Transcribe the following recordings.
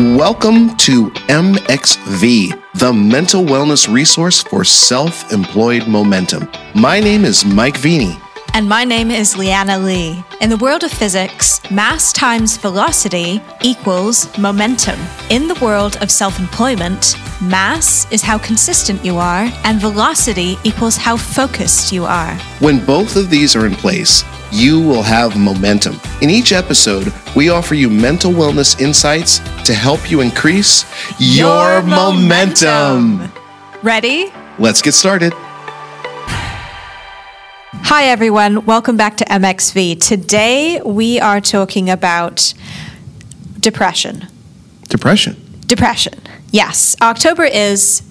Welcome to MXV, the mental wellness resource for self employed momentum. My name is Mike Veny. And my name is Leanna Lee. In the world of physics, mass times velocity equals momentum. In the world of self employment, mass is how consistent you are, and velocity equals how focused you are. When both of these are in place, you will have momentum. In each episode, we offer you mental wellness insights to help you increase your, Your momentum. momentum. Ready? Let's get started. Hi, everyone. Welcome back to MXV. Today, we are talking about depression. Depression. Depression. Yes. October is,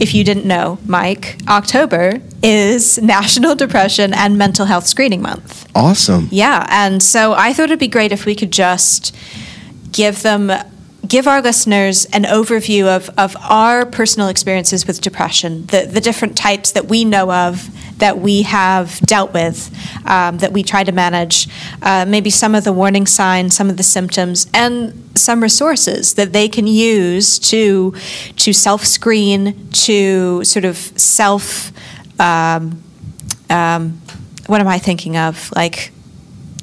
if you didn't know, Mike, October is National Depression and Mental Health Screening Month. Awesome. Yeah. And so I thought it'd be great if we could just give them. Give our listeners an overview of, of our personal experiences with depression, the, the different types that we know of, that we have dealt with, um, that we try to manage, uh, maybe some of the warning signs, some of the symptoms, and some resources that they can use to to self screen, to sort of self. Um, um, what am I thinking of? Like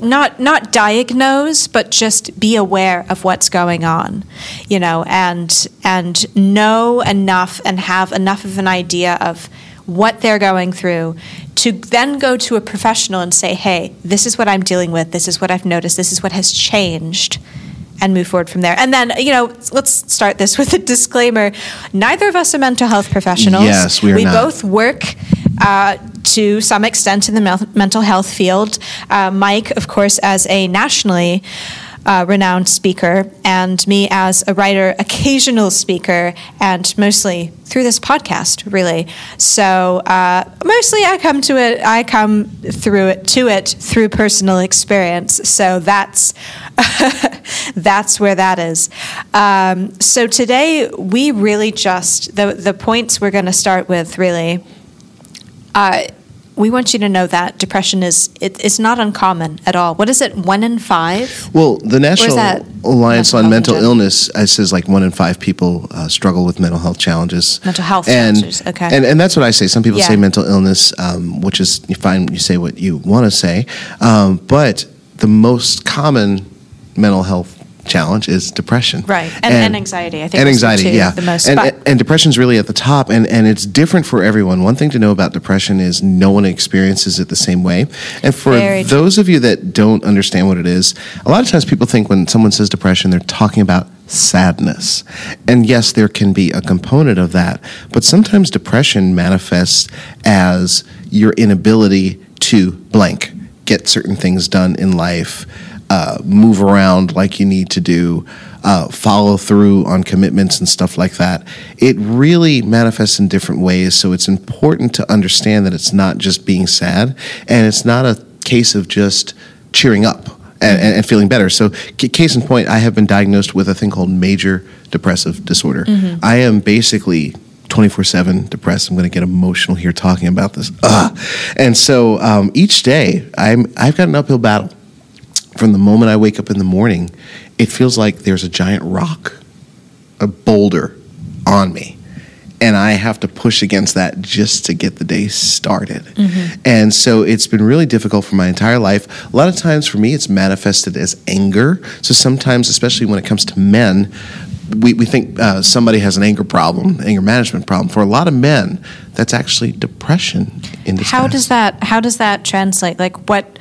not not diagnose but just be aware of what's going on you know and and know enough and have enough of an idea of what they're going through to then go to a professional and say hey this is what i'm dealing with. This is what i've noticed. This is what has changed and move forward from there and then you know let's start this with a disclaimer neither of us are mental health professionals Yes, we are we not. both work uh, to some extent in the mental health field. Uh, Mike, of course, as a nationally uh, renowned speaker, and me as a writer, occasional speaker, and mostly through this podcast, really. So uh, mostly, I come to it. I come through it to it through personal experience. So that's that's where that is. Um, so today, we really just the the points we're going to start with really uh, we want you to know that depression is it, it's not uncommon at all. What is it? One in five? Well, the National? Alliance Mental on Mental general? Illness uh, says like one in five people uh, struggle with mental health challenges. Mental health and, challenges, okay. And, and that's what I say. Some people Yeah. say mental illness, um, which is you find you say what you want to say. Um, but the most common mental health challenge is depression. Right. And- and anxiety. I think And anxiety, yeah. the most, And, but- and depression's really at the top, and, and it's different for everyone. One thing to know about depression is no one experiences it the same way. And for Very true. those of you that don't understand what it is, a lot of times people think when someone says depression, they're talking about sadness. And yes, there can be a component of that, but sometimes depression manifests as your inability to blank, get certain things done in life, uh, move around like you need to do. Uh, follow through on commitments and stuff like that. It really manifests in different ways, so it's important to understand that it's not just being sad, and it's not a case of just cheering up and, and feeling better. So, c- case in point, I have been diagnosed with a thing called major depressive disorder. I am basically 24 7 depressed. I'm going to get emotional here talking about this. Ugh. And so um, each day, I'm, I've got an uphill battle. From the moment I wake up in the morning, it feels like there's a giant rock, a boulder on me. And I have to push against that just to get the day started. And so it's been really difficult for my entire life. A lot of times for me, it's manifested as anger. So sometimes, especially when it comes to men, we, we think uh, somebody has an anger problem, anger management problem. For a lot of men, that's actually depression in disguise. How does that how does that translate? Like what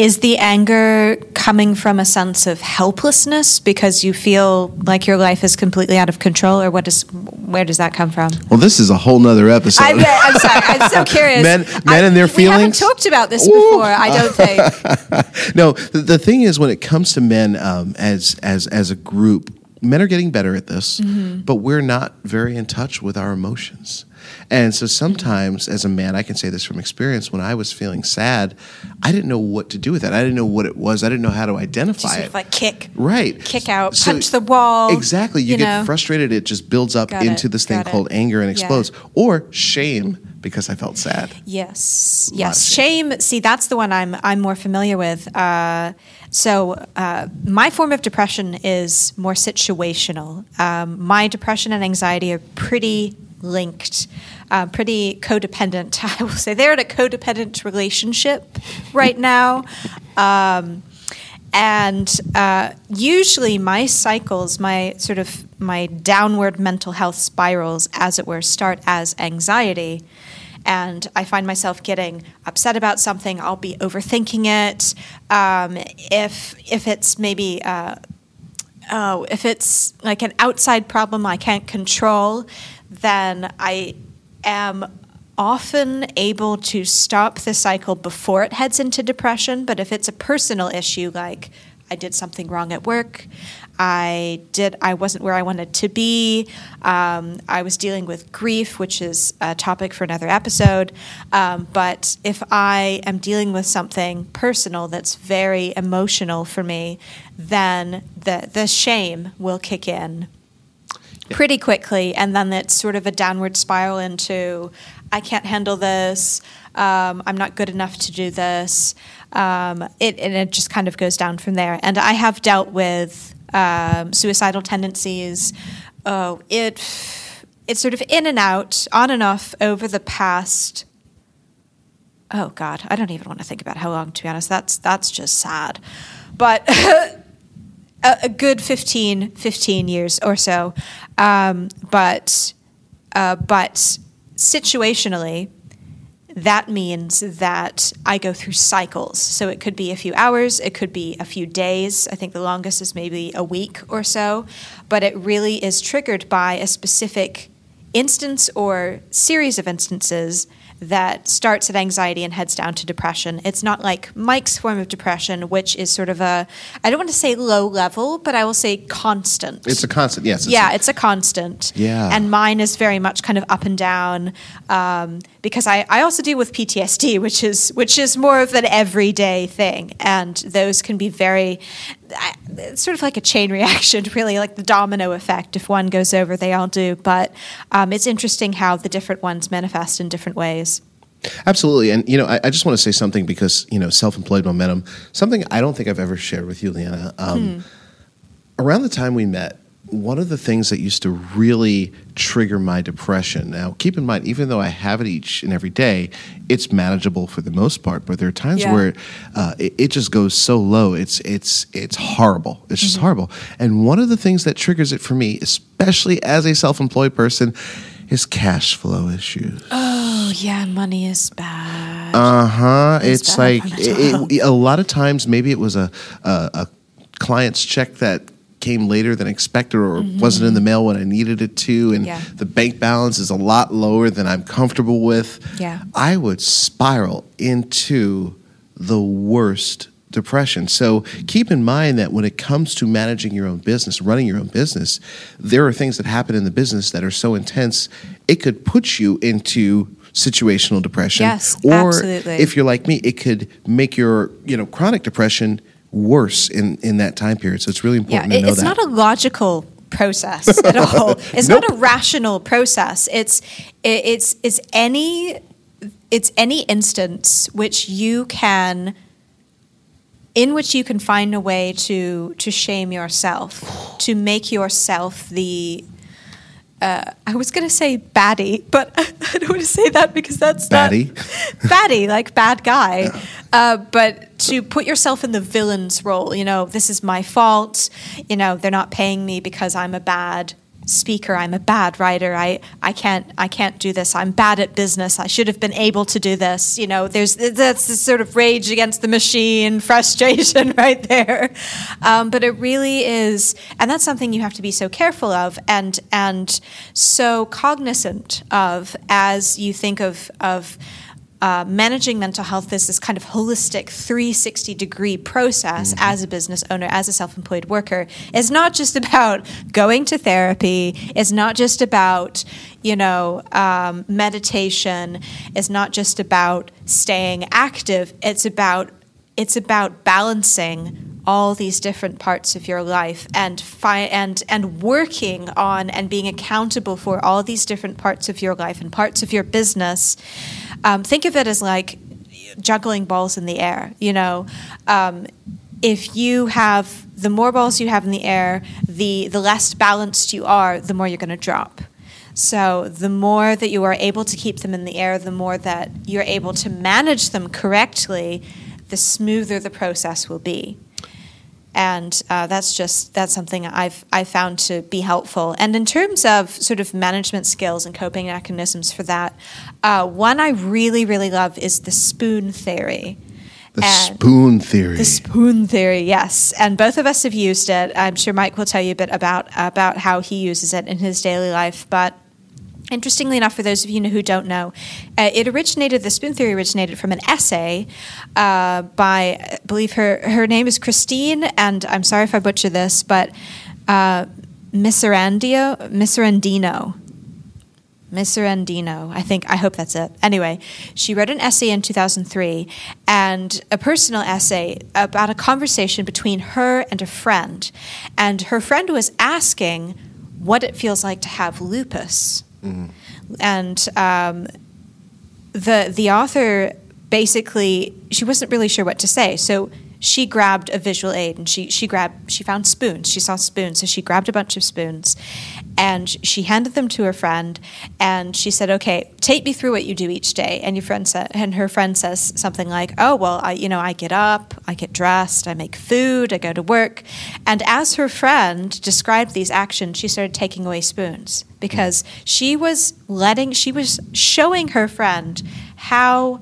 is the anger coming from a sense of helplessness because you feel like your life is completely out of control or what is where does that come from? Well, this is a whole nother episode. I'm, I'm sorry. I'm so curious. Men- men and their feelings We haven't talked about this Ooh. before. I don't think. no, the, the thing is, when it comes to men um, as as as a group, men are getting better at this, Mm-hmm. but we're not very in touch with our emotions. And so sometimes, as a man, I can say this from experience. When I was feeling sad, I didn't know what to do with that. I didn't know what it was. I didn't know how to identify it. like kick. Right. Kick out, punch the wall, Exactly. You, you get know. frustrated. It just builds up Got into it, this thing got it. called anger and Yeah. explodes. Or shame because I felt sad. Yes, yes. shame. Shame. See, that's the one I'm I'm more familiar with. Uh, so uh, my form of depression is more situational. Um, my depression and anxiety are pretty linked, uh, pretty codependent. I will say they're in a codependent relationship right now. Um, and uh, usually my cycles my sort of my downward mental health spirals as it were start as anxiety and i find myself getting upset about something i'll be overthinking it um, if if it's maybe uh, oh if it's like an outside problem i can't control then i am often able to stop the cycle before it heads into depression. But if it's a personal issue, like I did something wrong at work, I did I wasn't where I wanted to be, um, I was dealing with grief, which is a topic for another episode. Um, but if I am dealing with something personal that's very emotional for me, then the the shame will kick in pretty quickly, and then it's sort of a downward spiral into I can't handle this. Um, I'm not good enough to do this. Um, it, and it just kind of goes down from there. And I have dealt with um, suicidal tendencies. Oh, it it's sort of in and out, on and off over the past. Oh God, I don't even want to think about how long. To be honest, that's that's just sad. But a, a good 15, 15 years or so. Um, but uh, but situationally, that means that I go through cycles. So it could be a few hours, it could be a few days. I think the longest is maybe a week or so. But it really is triggered by a specific instance or series of instances that starts at anxiety and heads down to depression. It's not like Mike's form of depression, which is sort of a, I don't want to say low level, but I will say constant. It's a constant, yes. It's yeah, a- it's a constant. Yeah. And mine is very much kind of up and down um, because I, I also deal with PTSD, which is which is more of an everyday thing, and those can be very I- it's sort of like a chain reaction, really, like the domino effect. If one goes over, they all do. But um, it's interesting how the different ones manifest in different ways. Absolutely. And, you know, I, I just want to say something because, you know, self employed momentum, something I don't think I've ever shared with you, Leanna. Um, Around the time we met, one of the things that used to really trigger my depression. Now, keep in mind, even though I have it each and every day, it's manageable for the most part. But there are times Yeah. where uh, it, it just goes so low. It's it's it's horrible. It's just horrible. And one of the things that triggers it for me, especially as a self-employed person, is cash flow issues. Oh yeah, money is bad. Uh huh. It's It's like it, it- a lot of times, maybe it was a, a a client's check that came later than expected, or wasn't in the mail when I needed it to, and Mm-hmm. Yeah. the bank balance is a lot lower than I'm comfortable with. Yeah. I would spiral into the worst depression. So keep in mind that when it comes to managing your own business, running your own business, there are things that happen in the business that are so intense it could put you into situational depression Yes, or absolutely. if you're like me it could make your you know chronic depression worse in in that time period so it's really Yeah, important it- to know it's that It's not a logical process at all. It's not a rational process. It's it, it's it's any it's any instance which you can in which you can find a way to to shame yourself, to make yourself the uh, I was going to say baddie, but I don't want to say that because that's Baddie? not baddie, like bad guy. Uh, but to put yourself in the villain's role, you know, this is my fault. You know, they're not paying me because I'm a bad speaker. I'm a bad writer. I, I can't I can't do this. I'm bad at business. I should have been able to do this. You know, there's that's this sort of rage against the machine, frustration right there. Um, but it really is, and that's something you have to be so careful of and and so cognizant of as you think of of uh, managing mental health is this kind of holistic 360 degree process as a business owner, as a self employed worker. It's not just about going to therapy, it's not just about, you know, um, meditation, it's not just about staying active, it's about it's about balancing all these different parts of your life and fi- and and working on and being accountable for all these different parts of your life and parts of your business. Um, think of it as like juggling balls in the air. You know, um, if you have the more balls you have in the air, the the less balanced you are, the more you're going to drop. So the more that you are able to keep them in the air, the more that you're able to manage them correctly, the smoother the process will be. And uh, that's just that's something I've I found to be helpful. And in terms of sort of management skills and coping mechanisms for that, uh, one I really really love is the spoon theory. The and spoon theory. The spoon theory, yes. And both of us have used it. I'm sure Mike will tell you a bit about about how he uses it in his daily life. But Interestingly enough, for those of you who don't know, uh, it originated, the spoon theory originated from an essay uh, by, I believe her, her name is Christine, and I'm sorry if I butcher this, but uh, Miserandino, Miserandino. Miserandino, I think, I hope that's it. Anyway, she wrote an essay in 2003 and a personal essay about a conversation between her and a friend. And her friend was asking what it feels like to have lupus. Mm-hmm. And um, the the author basically she wasn't really sure what to say, so she grabbed a visual aid and she she grabbed she found spoons. She saw spoons, so she grabbed a bunch of spoons, and she handed them to her friend, and she said, "Okay, take me through what you do each day." And your friend said, and her friend says something like, "Oh well, I you know I get up, I get dressed, I make food, I go to work," and as her friend described these actions, she started taking away spoons because she was letting she was showing her friend how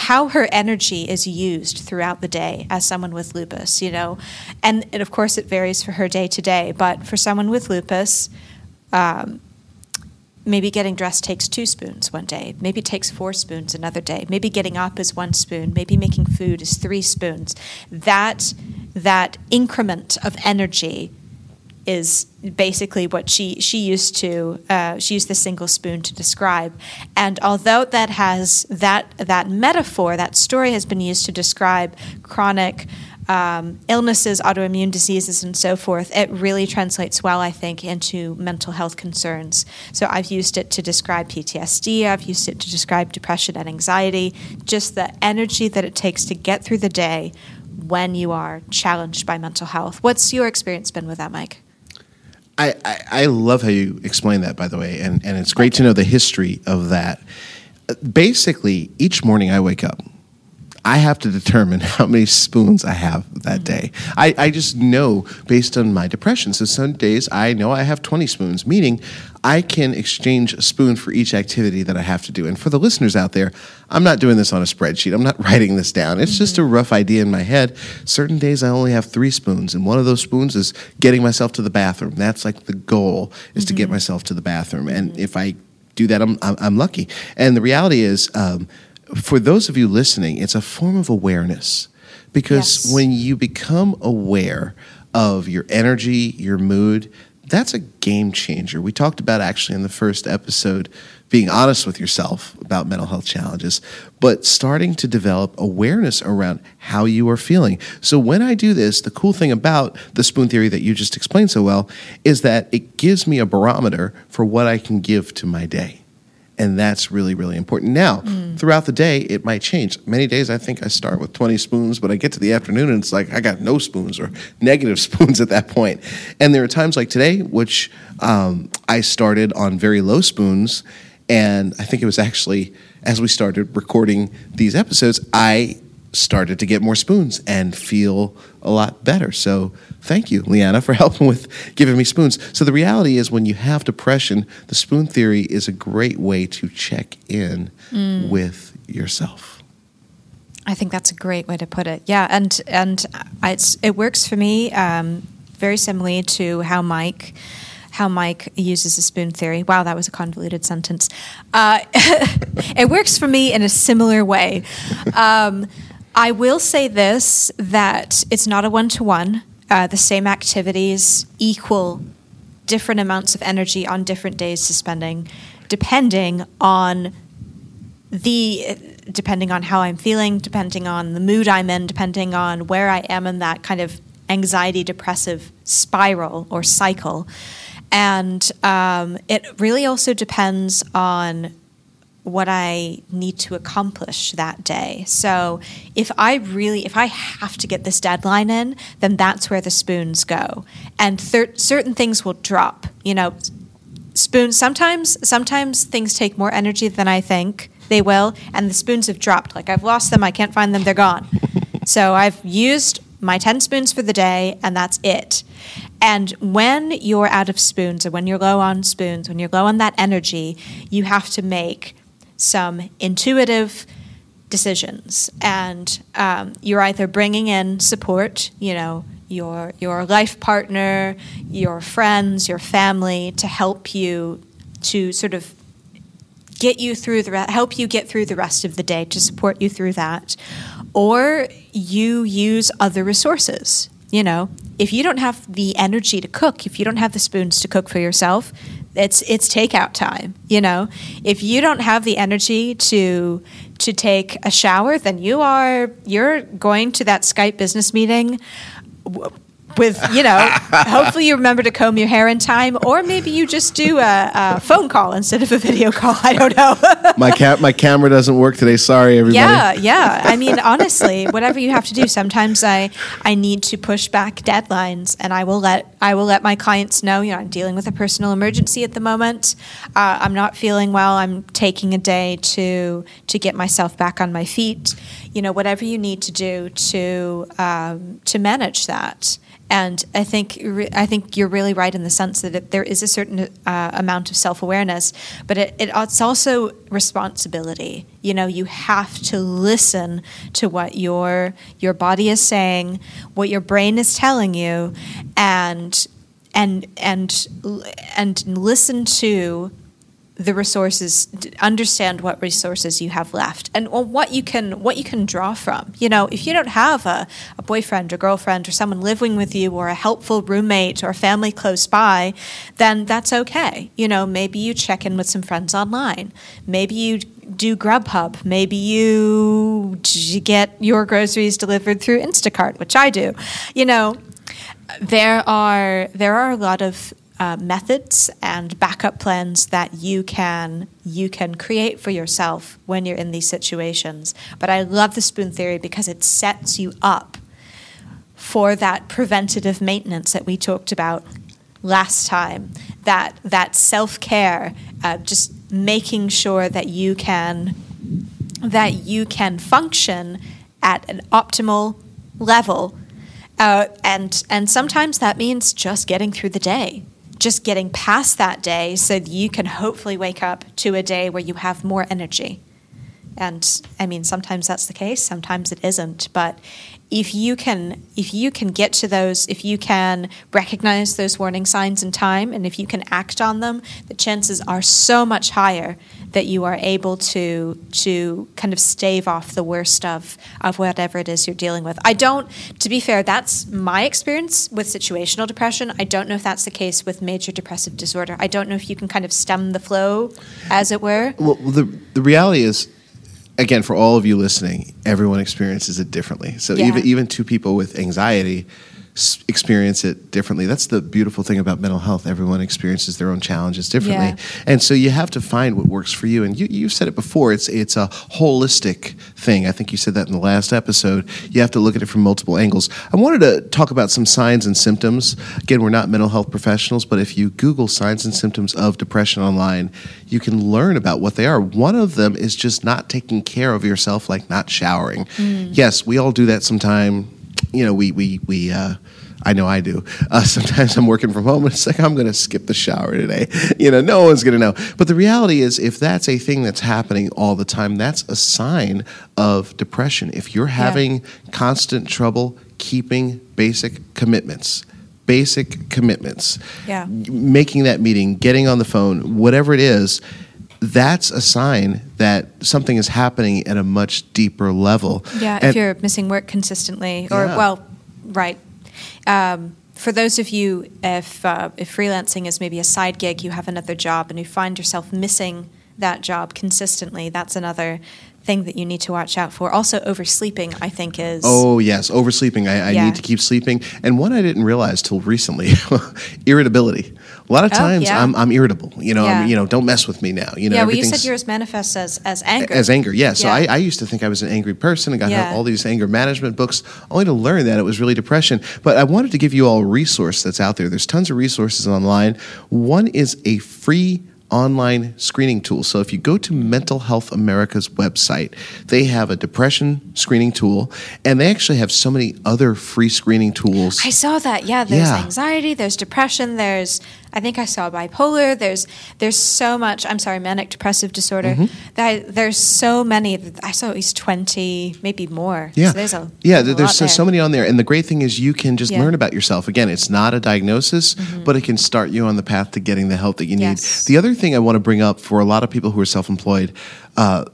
how her energy is used throughout the day as someone with lupus, you know. And, of course, it varies for her day to day, but for someone with lupus, um, maybe getting dressed takes two spoons one day, maybe takes four spoons another day, maybe getting up is one spoon, maybe making food is three spoons. That, that increment of energy is basically what she she used to uh, she used the single spoon to describe. And although that has that that metaphor that story has been used to describe chronic um, illnesses autoimmune diseases and so forth it really translates well i think into mental health concerns. So i've used it to describe ptsd i've used it to describe depression and anxiety just the energy that it takes to get through the day when you are challenged by mental health. What's your experience been with that mike I, I, I love how you explain that, by the way, and, and it's great to know the history of that. Basically, each morning I wake up, I have to determine how many spoons I have that mm-hmm. day. I, I just know based on my depression. So some days I know I have 20 spoons, meaning I can exchange a spoon for each activity that I have to do. And for the listeners out there, I'm not doing this on a spreadsheet. I'm not writing this down. It's mm-hmm. just a rough idea in my head. Certain days I only have three spoons, and one of those spoons is getting myself to the bathroom. That's like the goal is mm-hmm. to get mm-hmm. myself to the bathroom. And mm-hmm. if I do that, I'm, I'm, I'm lucky. And the reality is, um, for those of you listening, it's a form of awareness because yes. when you become aware of your energy, your mood, that's a game changer. We talked about actually in the first episode being honest with yourself about mental health challenges, but starting to develop awareness around how you are feeling. So when I do this, the cool thing about the spoon theory that you just explained so well is that it gives me a barometer for what I can give to my day and that's really really important now mm. throughout the day it might change many days i think i start with 20 spoons but i get to the afternoon and it's like i got no spoons or negative spoons at that point. and there are times like today which um, i started on very low spoons and i think it was actually as we started recording these episodes i started to get more spoons and feel a lot better. So thank you, Leanna, for helping with giving me spoons. So the reality is when you have depression, the spoon theory is a great way to check in mm. with yourself. I think that's a great way to put it. Yeah, and and it works for me um, very similarly to how Mike how Mike uses the spoon theory. Wow, that was a convoluted sentence. Uh, it works for me in a similar way. Um, I will say this that it's not a one to one. The same activities equal different amounts of energy on different days to spending, depending on the depending on how I'm feeling, depending on the mood I'm in, depending on where I am in that kind of anxiety depressive spiral or cycle. And um, it really also depends on what I need to accomplish that day. So if I really, if I have to get this deadline in, then that's where the spoons go. And thir- certain things will drop. You know, spoons, sometimes, sometimes things take more energy than I think they will, and the spoons have dropped. Like I've lost them, I can't find them, they're gone. so I've used my 10 spoons for the day, and that's it. And when you're out of spoons, or when you're low on spoons, when you're low on that energy, you have to make some intuitive decisions. And um, you're either bringing in support, you know, your, your life partner, your friends, your family to help you to sort of get you through the re- help you get through the rest of the day to support you through that or you use other resources you know if you don't have the energy to cook if you don't have the spoons to cook for yourself it's it's takeout time you know? If you don't have the energy to to take a shower then you are you're going to that skype business meeting with you know hopefully you remember to comb your hair in time or maybe you just do a, a phone call instead of a video call. I don't know. My cat my camera doesn't work today. Sorry everybody. Yeah yeah. I mean honestly whatever you have to do sometimes i i need to push back deadlines and i will let i will let my clients know you know i'm dealing with a personal emergency at the moment. Uh, i'm not feeling well. I'm taking a day to to get myself back on my feet. You know whatever you need to do to um, to manage that and I think I think you're really right in the sense that it, there is a certain uh, amount of self awareness, but it, it, it's also responsibility. You know, you have to listen to what your your body is saying, what your brain is telling you, and and and and listen to the resources understand what resources you have left and what you can what you can draw from. You know if you don't have a, a boyfriend or girlfriend or someone living with you or a helpful roommate or family close by then that's okay. You know maybe you check in with some friends online. Maybe you do grubhub. Maybe you get your groceries delivered through instacart which i do. You know there are there are a lot of uh, methods and backup plans that you can you can create for yourself when you're in these situations. But I love the spoon theory because it sets you up for that preventative maintenance that we talked about last time. That that self care, uh, just making sure that you can that you can function at an optimal level. Uh, and and sometimes that means just getting through the day just getting past that day so that you can hopefully wake up to a day where you have more energy. And I mean, sometimes that's the case, sometimes it isn't. But if you can, if you can get to those, if you can recognize those warning signs in time, and if you can act on them, the chances are so much higher that you are able to to kind of stave off the worst of of whatever it is you're dealing with. I don't to be fair, that's my experience with situational depression. I don't know if that's the case with major depressive disorder. I don't know if you can kind of stem the flow as it were. Well, the the reality is again for all of you listening, everyone experiences it differently. So yeah. even even two people with anxiety experience it differently. That's the beautiful thing about mental health. Everyone experiences their own challenges differently, yeah. and so you have to find what works for you. And you you said it before. It's it's a holistic thing. I think you said that in the last episode. You have to look at it from multiple angles. I wanted to talk about some signs and symptoms. Again, we're not mental health professionals, but if you Google signs and symptoms of depression online, you can learn about what they are. One of them is just not taking care of yourself, like not showering. Mm. Yes, we all do that sometime you know, we we we. Uh, I know I do. Uh, sometimes I'm working from home and it's like, I'm going to skip the shower today. You know, no one's going to know. But the reality is, if that's a thing that's happening all the time, that's a sign of depression. If you're having yeah. constant trouble keeping basic commitments, basic commitments, yeah. making that meeting, getting on the phone, whatever it is, that's a sign that something is happening at a much deeper level. Yeah, and if you're missing work consistently, or yeah. well, right. Um, for those of you, if uh, if freelancing is maybe a side gig, you have another job, and you find yourself missing that job consistently, that's another thing that you need to watch out for. Also, oversleeping, I think, is. Oh, yes, oversleeping. I, I Yeah. need to keep sleeping. And one I didn't realize till recently irritability. A lot of Oh, times yeah. I'm, I'm irritable. You know, I'm, you know, don't mess with me now. You know, yeah, well, you said yours manifests as, as anger. as anger, yeah. So Yeah. I, I used to think I was an angry person. I got Yeah. all these anger management books, only to learn that it was really depression. But I wanted to give you all a resource that's out there. There's tons of resources online. One is a free online screening tool. So if you go to Mental Health America's website, they have a depression screening tool, and they actually have so many other free screening tools. I saw that. Yeah, there's Yeah. anxiety, there's depression, there's I think I saw bipolar. There's there's so much. I'm sorry, manic depressive disorder. Mm-hmm. That there's so many. I saw at least twenty, maybe more. Yeah, so there's a yeah. a there- lot There's so, there. so many on there, and the great thing is you can just Yeah. Mm-hmm. learn about yourself. Again, it's not a diagnosis, but it can start you on the path to getting the help that you need. Yes. The other thing I want to bring up for a lot of people who are self-employed, uh,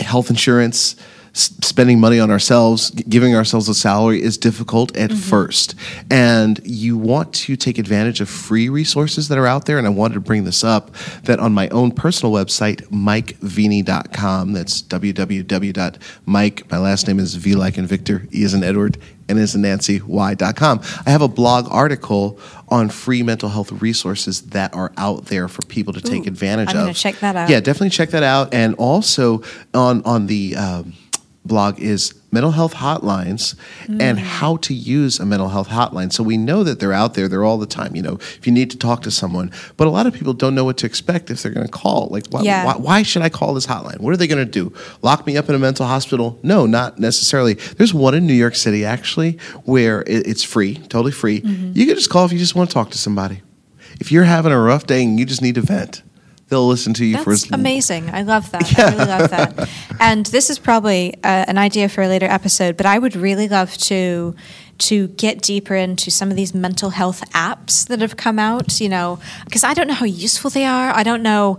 health insurance. S- Spending money on ourselves, g- giving ourselves a salary is difficult at Mm-hmm. first. And you want to take advantage of free resources that are out there. And I wanted to bring this up that on my own personal website, mikeveny.com, that's www.mike, my last name is V like in Victor, E is in Edward, N is in Nancy, Y.com. I have a blog article on free mental health resources that are out there for people to take advantage I'm of. gonna check that out. Yeah, definitely check that out. And also on on the um, blog is mental health hotlines Mm. and how to use a mental health hotline. So we know that they're out there. They're all the time. You know, if you need to talk to someone, but a lot of people don't know what to expect if they're going to call. Like, why, Yeah. why, why should I call this hotline? What are they going to do? Lock me up in a mental hospital? No, not necessarily. There's one in New York City actually where it, it's free, totally free. Mm-hmm. You can just call if you just want to talk to somebody. If you're having a rough day and you just need to vent, they'll listen to you for That's as amazing. I love that. I really love that. And this is probably uh, an idea for a later episode, but I would really love to to get deeper into some of these mental health apps that have come out, you know, because I don't know how useful they are. I don't know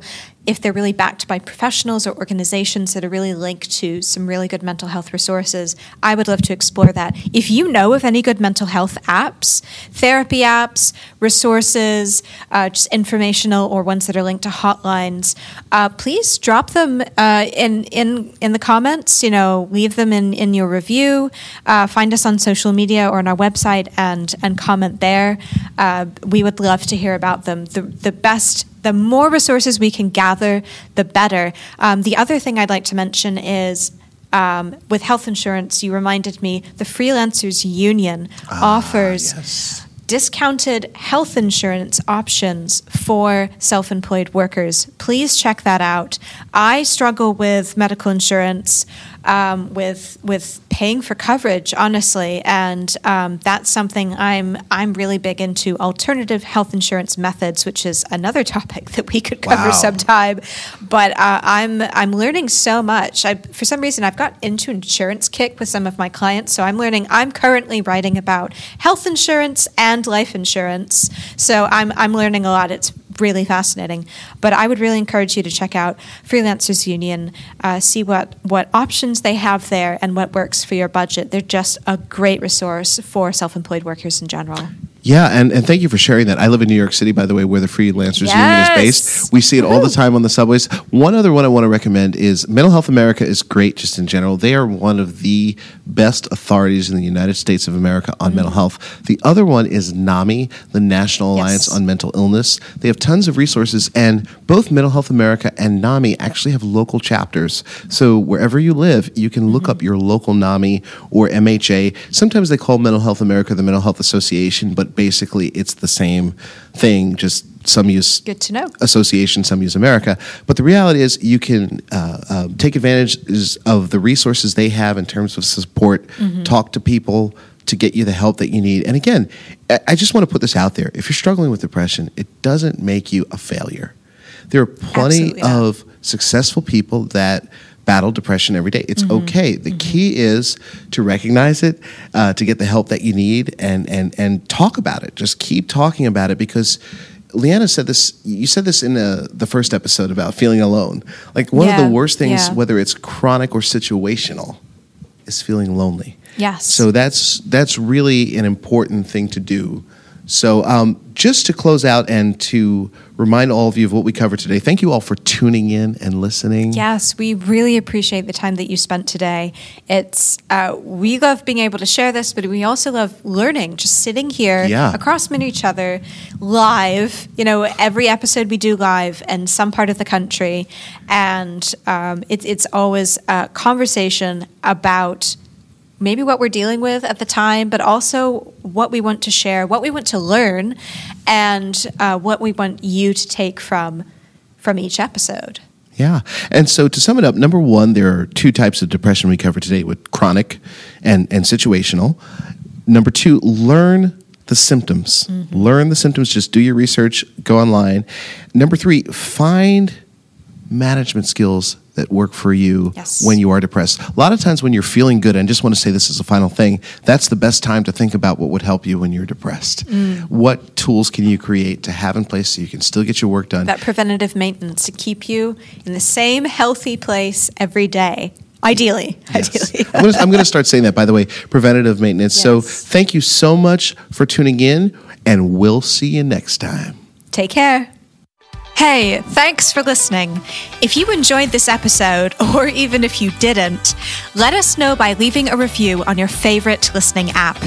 if they're really backed by professionals or organizations that are really linked to some really good mental health resources. I would love to explore that. If you know of any good mental health apps, therapy apps, resources, uh, just informational or ones that are linked to hotlines, uh, please drop them uh, in in in the comments. You know, leave them in in your review. Uh, find us on social media or on our website and and comment there. Uh, we would love to hear about them. The the best. The more resources we can gather, the better. Um, the other thing I'd like to mention is um, with health insurance, you reminded me the Freelancers Union offers yes. discounted health insurance options for self employed workers. Please check that out. I struggle with medical insurance, um, with, with paying for coverage, honestly, and um, that's something I'm, I'm really big into alternative health insurance methods, which is another topic that we could cover Wow. sometime. But uh, I'm, I'm learning so much. I, for some reason, I've got into insurance kick with some of my clients, so I'm learning. I'm currently writing about health insurance and life insurance, so I'm I'm learning a lot. It's really fascinating. But I would really encourage you to check out Freelancers Union, uh, see what what options they have there and what works for your budget. They're just a great resource for self-employed workers in general. Yeah, and, and thank you for sharing that. I live in New York City, by the way, where the Freelancers Union is based. We see it all the time on the subways. One other one I want to recommend is Mental Health America is great just in general. They are one of the best authorities in the United States of America on mental mm-hmm. health. The other one is NAMI, the National Alliance Yes. on Mental Illness. They have tons of resources, and both Mental Health America and NAMI actually have local chapters. So wherever you live, you can look mm-hmm. up your local NAMI or MHA. Sometimes they call Mental Health America the Mental Health Association, but basically it's the same thing, just some use Good to know. association, some use America. But the reality is, you can uh, uh, take advantage of the resources they have in terms of support, talk to people to get you the help that you need. And again, I- just want to put this out there. If you're struggling with depression, it doesn't make you a failure. There are plenty Absolutely not. of successful people that battle depression every day. It's Mm-hmm. okay. The key is to recognize it, uh, to get the help that you need, and and and talk about it. Just keep talking about it because. Leanna said this. You said this in uh the first episode about feeling alone. Like one of the worst things, yeah. whether it's chronic or situational, is feeling lonely. Yes. So that's that's really an important thing to do. So um, just to close out and to remind all of you of what we covered today, thank you all for tuning in and listening. Yes, we really appreciate the time that you spent today. It's uh, we love being able to share this, but we also love learning, just sitting here Yeah. across from each other, live. You know, every episode we do live in some part of the country, and um, it's it's always a conversation about maybe what we're dealing with at the time, but also what we want to share, what we want to learn, and uh, what we want you to take from from each episode. Yeah. And so to sum it up, number one, there are two types of depression we cover today with chronic and, and situational. Number two, learn the symptoms. Learn the symptoms. Just do your research, go online. Number three, find management skills that work for you Yes. when you are depressed. A lot of times when you're feeling good, and I just want to say this as a final thing, that's the best time to think about what would help you when you're depressed. Mm. What tools can you create to have in place so you can still get your work done? that preventative maintenance to keep you in the same healthy place every day. Ideally, Yes. ideally. I'm gonna, start saying that, by the way, preventative maintenance. So thank you so much for tuning in, and we'll see you next time. Take care. Hey, thanks for listening. If you enjoyed this episode, or even if you didn't, let us know by leaving a review on your favorite listening app.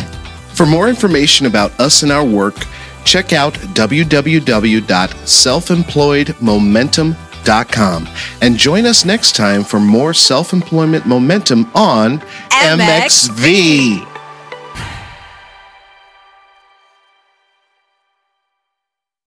For more information about us and our work, check out www.selfemployedmomentum.com and join us next time for more self employment momentum on MXV. MXV.